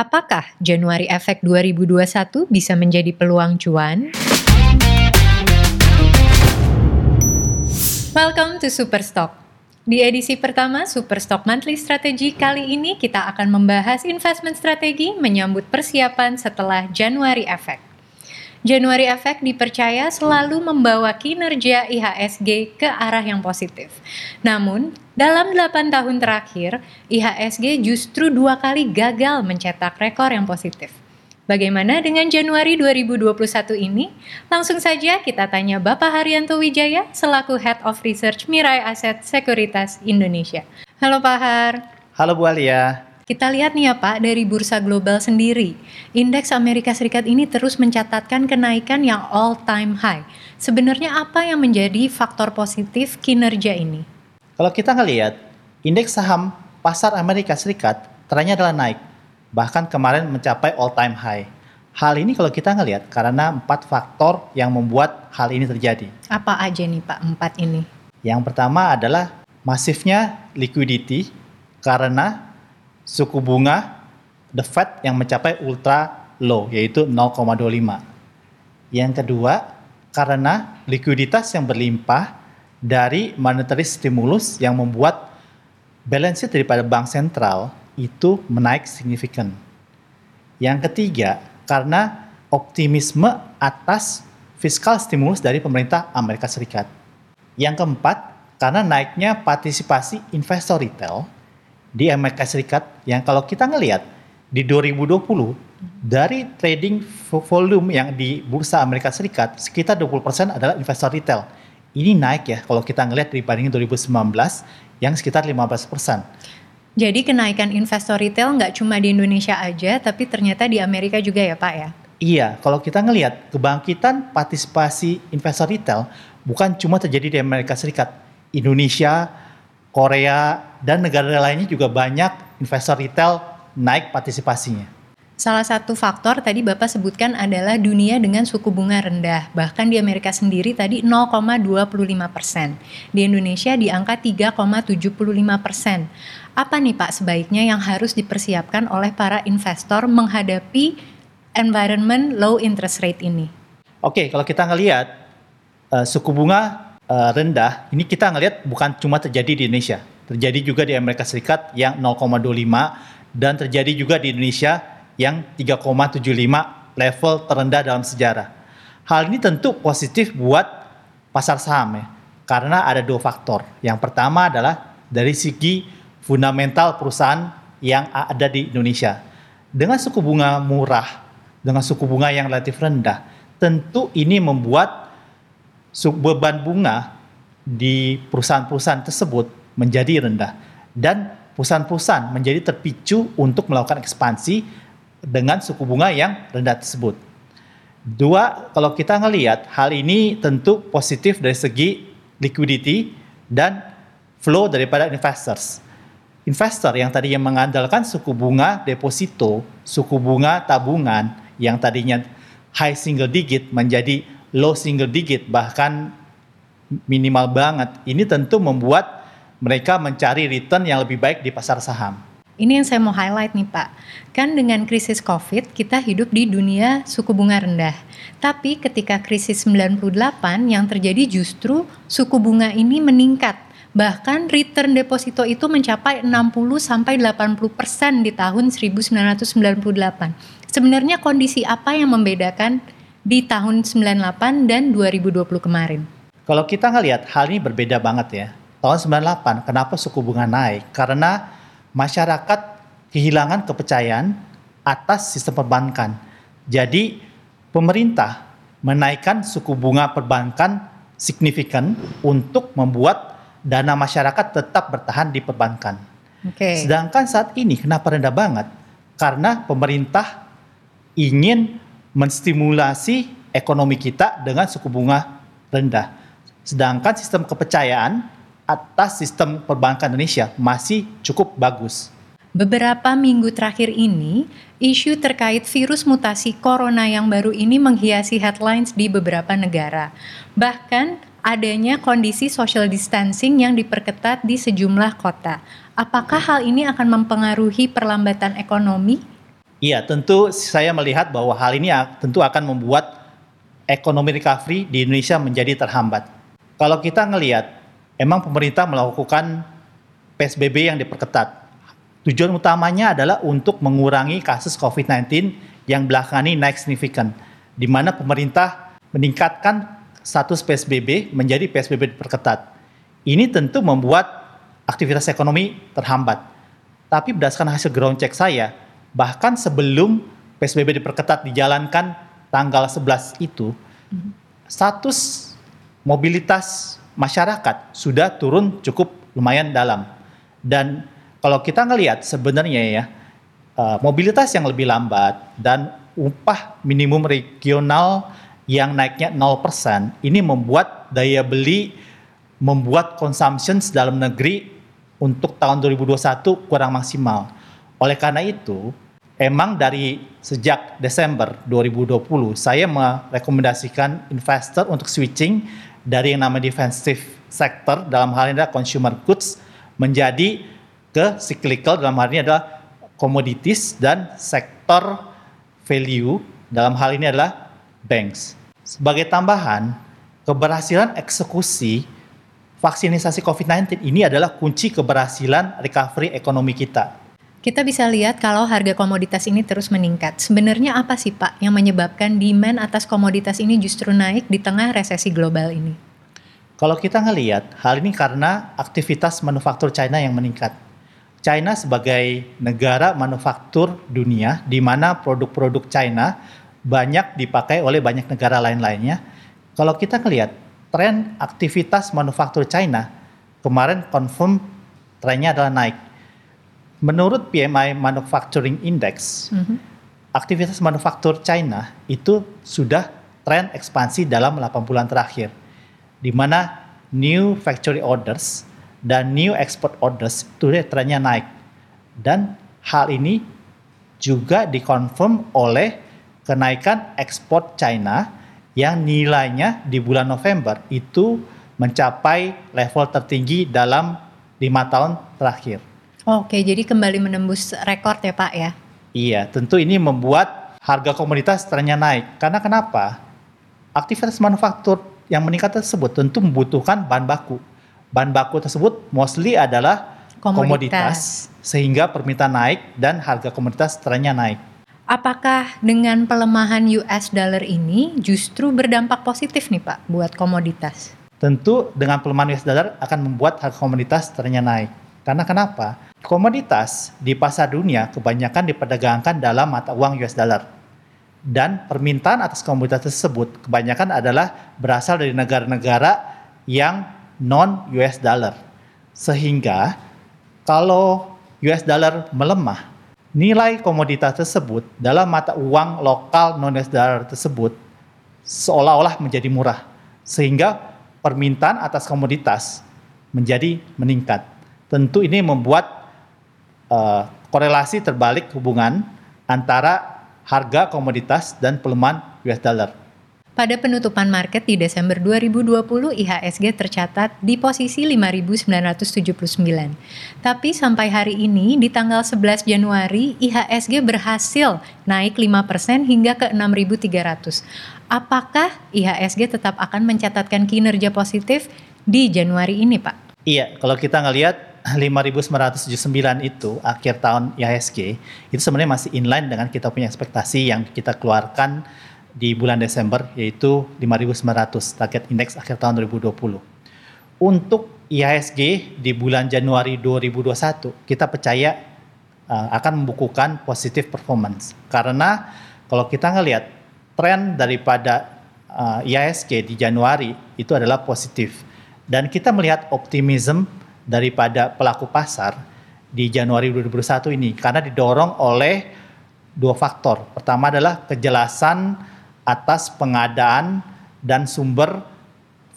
Apakah Januari Efek 2021 bisa menjadi peluang cuan? Welcome to Superstock. Di edisi pertama Superstock Monthly Strategy kali ini kita akan membahas investment strategi menyambut persiapan setelah Januari Efek. Januari Effect dipercaya selalu membawa kinerja IHSG ke arah yang positif. Namun, dalam 8 tahun terakhir, IHSG justru dua kali gagal mencetak rekor yang positif. Bagaimana dengan Januari 2021 ini? Langsung saja kita tanya Bapak Haryanto Wijaya selaku Head of Research Mirai Aset Sekuritas Indonesia. Halo Pak Har. Halo Bu Alia. Kita lihat nih ya Pak, dari bursa global sendiri, indeks Amerika Serikat ini terus mencatatkan kenaikan yang all time high. Sebenarnya apa yang menjadi faktor positif kinerja ini? Kalau kita ngelihat, indeks saham pasar Amerika Serikat trennya adalah naik, bahkan kemarin mencapai all time high. Hal ini kalau kita ngelihat karena empat faktor yang membuat hal ini terjadi. Apa aja nih Pak empat ini? Yang pertama adalah masifnya liquidity karena suku bunga the Fed yang mencapai ultra low yaitu 0,25. Yang kedua, karena likuiditas yang berlimpah dari monetary stimulus yang membuat balance sheet daripada bank sentral itu menaik signifikan. Yang ketiga, karena optimisme atas fiskal stimulus dari pemerintah Amerika Serikat. Yang keempat, karena naiknya partisipasi investor retail di Amerika Serikat yang kalau kita ngelihat di 2020 dari trading volume yang di bursa Amerika Serikat sekitar 20% adalah investor retail. Ini naik ya kalau kita ngelihat dibandingin 2019 yang sekitar 15%. Jadi kenaikan investor retail nggak cuma di Indonesia aja, tapi ternyata di Amerika juga ya Pak ya? Iya, kalau kita ngelihat kebangkitan partisipasi investor retail bukan cuma terjadi di Amerika Serikat. Indonesia, Korea, dan negara lainnya juga banyak investor retail naik partisipasinya. Salah satu faktor tadi Bapak sebutkan adalah dunia dengan suku bunga rendah. Bahkan di Amerika sendiri tadi 0,25 persen. Di Indonesia di angka 3,75 persen. Apa nih Pak sebaiknya yang harus dipersiapkan oleh para investor menghadapi environment low interest rate ini? Oke, kalau kita ngelihat uh, suku bunga uh, rendah, ini kita ngelihat bukan cuma terjadi di Indonesia, terjadi juga di Amerika Serikat yang 0,25 dan terjadi juga di Indonesia yang 3,75 level terendah dalam sejarah. Hal ini tentu positif buat pasar saham ya, karena ada dua faktor. Yang pertama adalah dari segi fundamental perusahaan yang ada di Indonesia. Dengan suku bunga murah, dengan suku bunga yang relatif rendah, tentu ini membuat beban bunga di perusahaan-perusahaan tersebut menjadi rendah dan perusahaan-perusahaan menjadi terpicu untuk melakukan ekspansi dengan suku bunga yang rendah tersebut. Dua, kalau kita ngelihat hal ini tentu positif dari segi liquidity dan flow daripada investors. Investor yang tadinya mengandalkan suku bunga deposito, suku bunga tabungan yang tadinya high single digit menjadi low single digit bahkan minimal banget. Ini tentu membuat mereka mencari return yang lebih baik di pasar saham. Ini yang saya mau highlight nih Pak. Kan dengan krisis COVID kita hidup di dunia suku bunga rendah. Tapi ketika krisis 98 yang terjadi justru suku bunga ini meningkat. Bahkan return deposito itu mencapai 60 sampai 80% persen di tahun 1998. Sebenarnya kondisi apa yang membedakan di tahun 98 dan 2020 kemarin? Kalau kita ngelihat hal ini berbeda banget ya. Tahun 98 kenapa suku bunga naik? Karena masyarakat kehilangan kepercayaan atas sistem perbankan. Jadi pemerintah menaikkan suku bunga perbankan signifikan untuk membuat dana masyarakat tetap bertahan di perbankan. Okay. Sedangkan saat ini kenapa rendah banget? Karena pemerintah ingin menstimulasi ekonomi kita dengan suku bunga rendah. Sedangkan sistem kepercayaan atas sistem perbankan Indonesia masih cukup bagus. Beberapa minggu terakhir ini, isu terkait virus mutasi corona yang baru ini menghiasi headlines di beberapa negara. Bahkan adanya kondisi social distancing yang diperketat di sejumlah kota. Apakah hal ini akan mempengaruhi perlambatan ekonomi? Iya, tentu saya melihat bahwa hal ini tentu akan membuat ekonomi recovery di Indonesia menjadi terhambat. Kalau kita ngelihat, emang pemerintah melakukan PSBB yang diperketat. Tujuan utamanya adalah untuk mengurangi kasus COVID-19 yang belakangan ini naik signifikan, di mana pemerintah meningkatkan status PSBB menjadi PSBB diperketat. Ini tentu membuat aktivitas ekonomi terhambat. Tapi berdasarkan hasil ground check saya, bahkan sebelum PSBB diperketat dijalankan tanggal 11 itu, status mobilitas masyarakat sudah turun cukup lumayan dalam. Dan kalau kita ngelihat sebenarnya ya, uh, mobilitas yang lebih lambat dan upah minimum regional yang naiknya 0%, ini membuat daya beli, membuat consumption dalam negeri untuk tahun 2021 kurang maksimal. Oleh karena itu, emang dari sejak Desember 2020 saya merekomendasikan investor untuk switching dari yang namanya defensive sector dalam hal ini adalah consumer goods menjadi ke cyclical dalam hal ini adalah commodities dan sektor value dalam hal ini adalah banks. Sebagai tambahan, keberhasilan eksekusi vaksinisasi COVID-19 ini adalah kunci keberhasilan recovery ekonomi kita. Kita bisa lihat kalau harga komoditas ini terus meningkat. Sebenarnya apa sih Pak yang menyebabkan demand atas komoditas ini justru naik di tengah resesi global ini? Kalau kita ngelihat, hal ini karena aktivitas manufaktur China yang meningkat. China sebagai negara manufaktur dunia di mana produk-produk China banyak dipakai oleh banyak negara lain-lainnya. Kalau kita ngelihat tren aktivitas manufaktur China kemarin confirm trennya adalah naik. Menurut PMI Manufacturing Index, mm-hmm. aktivitas manufaktur China itu sudah tren ekspansi dalam 8 bulan terakhir, di mana new factory orders dan new export orders itu trennya naik. Dan hal ini juga dikonfirm oleh kenaikan ekspor China yang nilainya di bulan November itu mencapai level tertinggi dalam lima tahun terakhir. Oke, jadi kembali menembus rekor ya Pak ya? Iya, tentu ini membuat harga komoditas trennya naik. Karena kenapa? Aktivitas manufaktur yang meningkat tersebut tentu membutuhkan bahan baku. Bahan baku tersebut mostly adalah komoditas, komoditas sehingga permintaan naik dan harga komoditas trennya naik apakah dengan pelemahan US dollar ini justru berdampak positif nih Pak buat komoditas? Tentu dengan pelemahan US dollar akan membuat harga komoditas ternyata naik. Karena kenapa? Komoditas di pasar dunia kebanyakan diperdagangkan dalam mata uang US dollar. Dan permintaan atas komoditas tersebut kebanyakan adalah berasal dari negara-negara yang non US dollar. Sehingga kalau US dollar melemah, nilai komoditas tersebut dalam mata uang lokal non US dollar tersebut seolah-olah menjadi murah sehingga permintaan atas komoditas menjadi meningkat. Tentu ini membuat uh, korelasi terbalik hubungan antara harga komoditas dan pelemahan US dollar. Pada penutupan market di Desember 2020, IHSG tercatat di posisi 5.979. Tapi sampai hari ini, di tanggal 11 Januari, IHSG berhasil naik 5% hingga ke 6.300. Apakah IHSG tetap akan mencatatkan kinerja positif di Januari ini, Pak? Iya, kalau kita ngelihat 5.979 itu akhir tahun IHSG, itu sebenarnya masih inline dengan kita punya ekspektasi yang kita keluarkan di bulan Desember yaitu 5.900 target indeks akhir tahun 2020. Untuk IHSG di bulan Januari 2021 kita percaya uh, akan membukukan positif performance karena kalau kita ngelihat tren daripada uh, IHSG di Januari itu adalah positif dan kita melihat optimism daripada pelaku pasar di Januari 2021 ini karena didorong oleh dua faktor. Pertama adalah kejelasan atas pengadaan dan sumber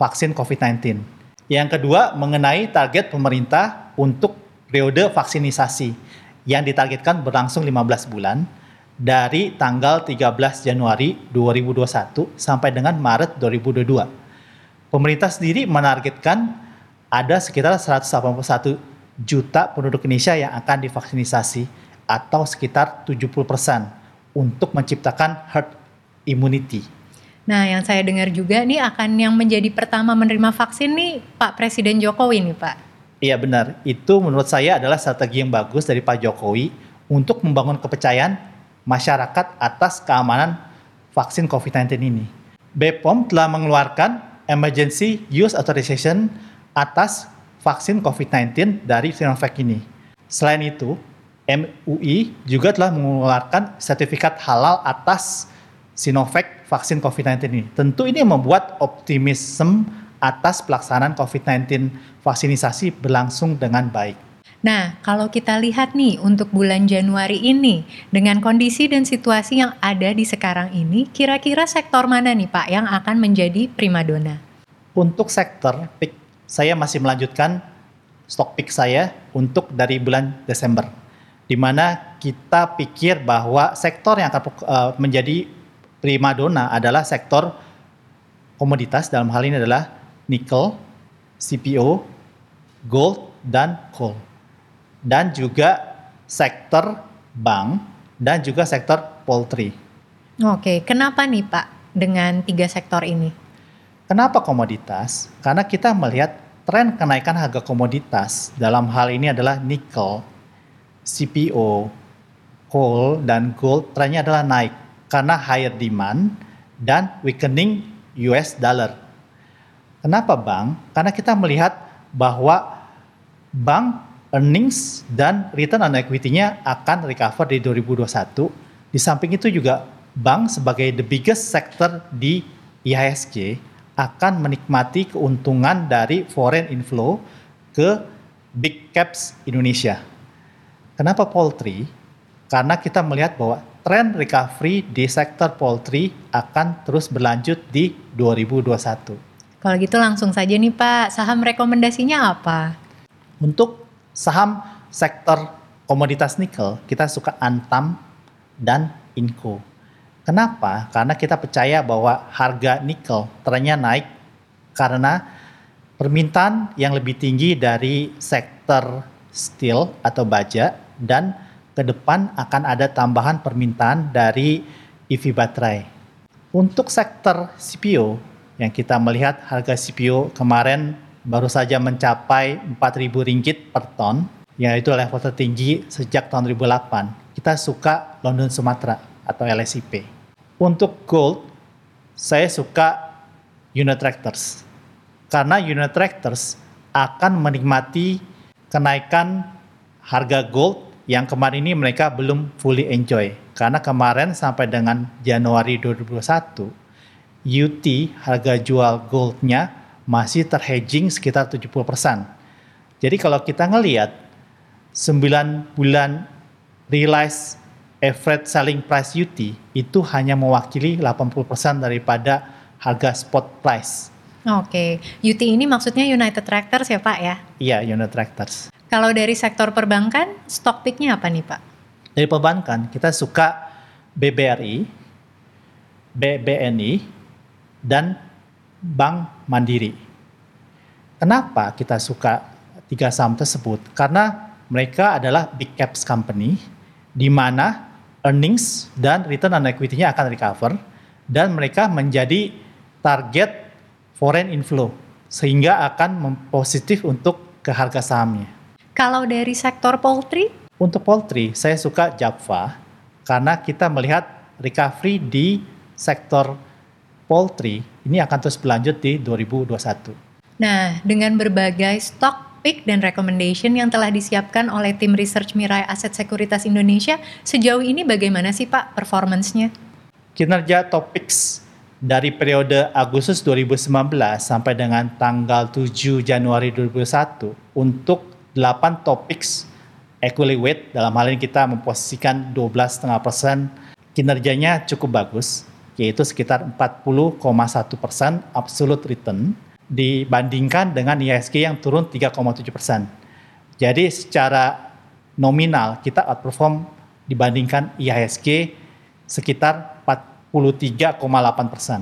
vaksin COVID-19. Yang kedua, mengenai target pemerintah untuk periode vaksinisasi yang ditargetkan berlangsung 15 bulan dari tanggal 13 Januari 2021 sampai dengan Maret 2022. Pemerintah sendiri menargetkan ada sekitar 181 juta penduduk Indonesia yang akan divaksinisasi atau sekitar 70% untuk menciptakan herd immunity. Nah, yang saya dengar juga nih akan yang menjadi pertama menerima vaksin nih Pak Presiden Jokowi nih Pak. Iya benar, itu menurut saya adalah strategi yang bagus dari Pak Jokowi untuk membangun kepercayaan masyarakat atas keamanan vaksin COVID-19 ini. BPOM telah mengeluarkan Emergency Use Authorization atas vaksin COVID-19 dari Sinovac ini. Selain itu, MUI juga telah mengeluarkan sertifikat halal atas Sinovac vaksin COVID-19 ini. Tentu ini membuat optimisme atas pelaksanaan COVID-19 vaksinisasi berlangsung dengan baik. Nah, kalau kita lihat nih untuk bulan Januari ini, dengan kondisi dan situasi yang ada di sekarang ini, kira-kira sektor mana nih Pak yang akan menjadi primadona? Untuk sektor pick, saya masih melanjutkan stok pick saya untuk dari bulan Desember. Di mana kita pikir bahwa sektor yang akan uh, menjadi primadona adalah sektor komoditas dalam hal ini adalah nikel, CPO, gold, dan coal dan juga sektor bank dan juga sektor poultry. Oke, kenapa nih Pak dengan tiga sektor ini? Kenapa komoditas? Karena kita melihat tren kenaikan harga komoditas dalam hal ini adalah nikel, CPO, coal, dan gold trennya adalah naik karena higher demand dan weakening US dollar. Kenapa bank? Karena kita melihat bahwa bank earnings dan return on equity-nya akan recover di 2021. Di samping itu juga bank sebagai the biggest sector di IHSG akan menikmati keuntungan dari foreign inflow ke big caps Indonesia. Kenapa poultry? Karena kita melihat bahwa tren recovery di sektor poultry akan terus berlanjut di 2021. Kalau gitu langsung saja nih Pak, saham rekomendasinya apa? Untuk Saham sektor komoditas nikel kita suka Antam dan Inco. Kenapa? Karena kita percaya bahwa harga nikel trennya naik karena permintaan yang lebih tinggi dari sektor steel atau baja dan ke depan akan ada tambahan permintaan dari EV baterai. Untuk sektor CPO yang kita melihat harga CPO kemarin baru saja mencapai 4.000 ringgit per ton, yaitu level tertinggi sejak tahun 2008. Kita suka London Sumatera atau LSIP. Untuk gold, saya suka unit tractors. Karena unit tractors akan menikmati kenaikan harga gold yang kemarin ini mereka belum fully enjoy. Karena kemarin sampai dengan Januari 2021, UT harga jual goldnya masih terhedging sekitar 70%. Jadi kalau kita ngelihat 9 bulan realized average selling price UT itu hanya mewakili 80% daripada harga spot price. Oke, UT ini maksudnya United Tractors ya Pak ya? Iya, United Tractors. Kalau dari sektor perbankan, stock picknya apa nih Pak? Dari perbankan, kita suka BBRI, BBNI, dan Bank Mandiri. Kenapa kita suka tiga saham tersebut? Karena mereka adalah big caps company di mana earnings dan return on equity-nya akan recover dan mereka menjadi target foreign inflow sehingga akan positif untuk ke harga sahamnya. Kalau dari sektor poultry? Untuk poultry, saya suka Java karena kita melihat recovery di sektor poultry ini akan terus berlanjut di 2021. Nah, dengan berbagai stock pick dan recommendation yang telah disiapkan oleh tim research Mirai Aset Sekuritas Indonesia, sejauh ini bagaimana sih Pak performance-nya? Kinerja Topics dari periode Agustus 2019 sampai dengan tanggal 7 Januari 2021 untuk 8 Topics equally weight dalam hal ini kita memposisikan 12,5% kinerjanya cukup bagus yaitu sekitar 40,1 persen absolute return dibandingkan dengan IHSG yang turun 3,7 persen. Jadi secara nominal kita outperform dibandingkan IHSG sekitar 43,8 persen.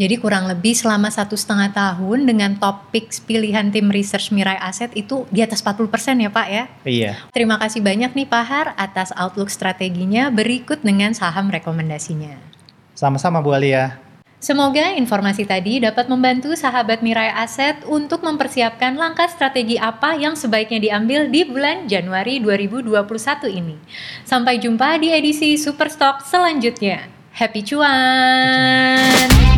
Jadi kurang lebih selama satu setengah tahun dengan topik pilihan tim research Mirai Aset itu di atas 40% ya Pak ya? Iya. Terima kasih banyak nih Pak Har atas outlook strateginya berikut dengan saham rekomendasinya. Sama-sama Bu Alia. Semoga informasi tadi dapat membantu sahabat Mirai Aset untuk mempersiapkan langkah strategi apa yang sebaiknya diambil di bulan Januari 2021 ini. Sampai jumpa di edisi Superstock selanjutnya. Happy cuan!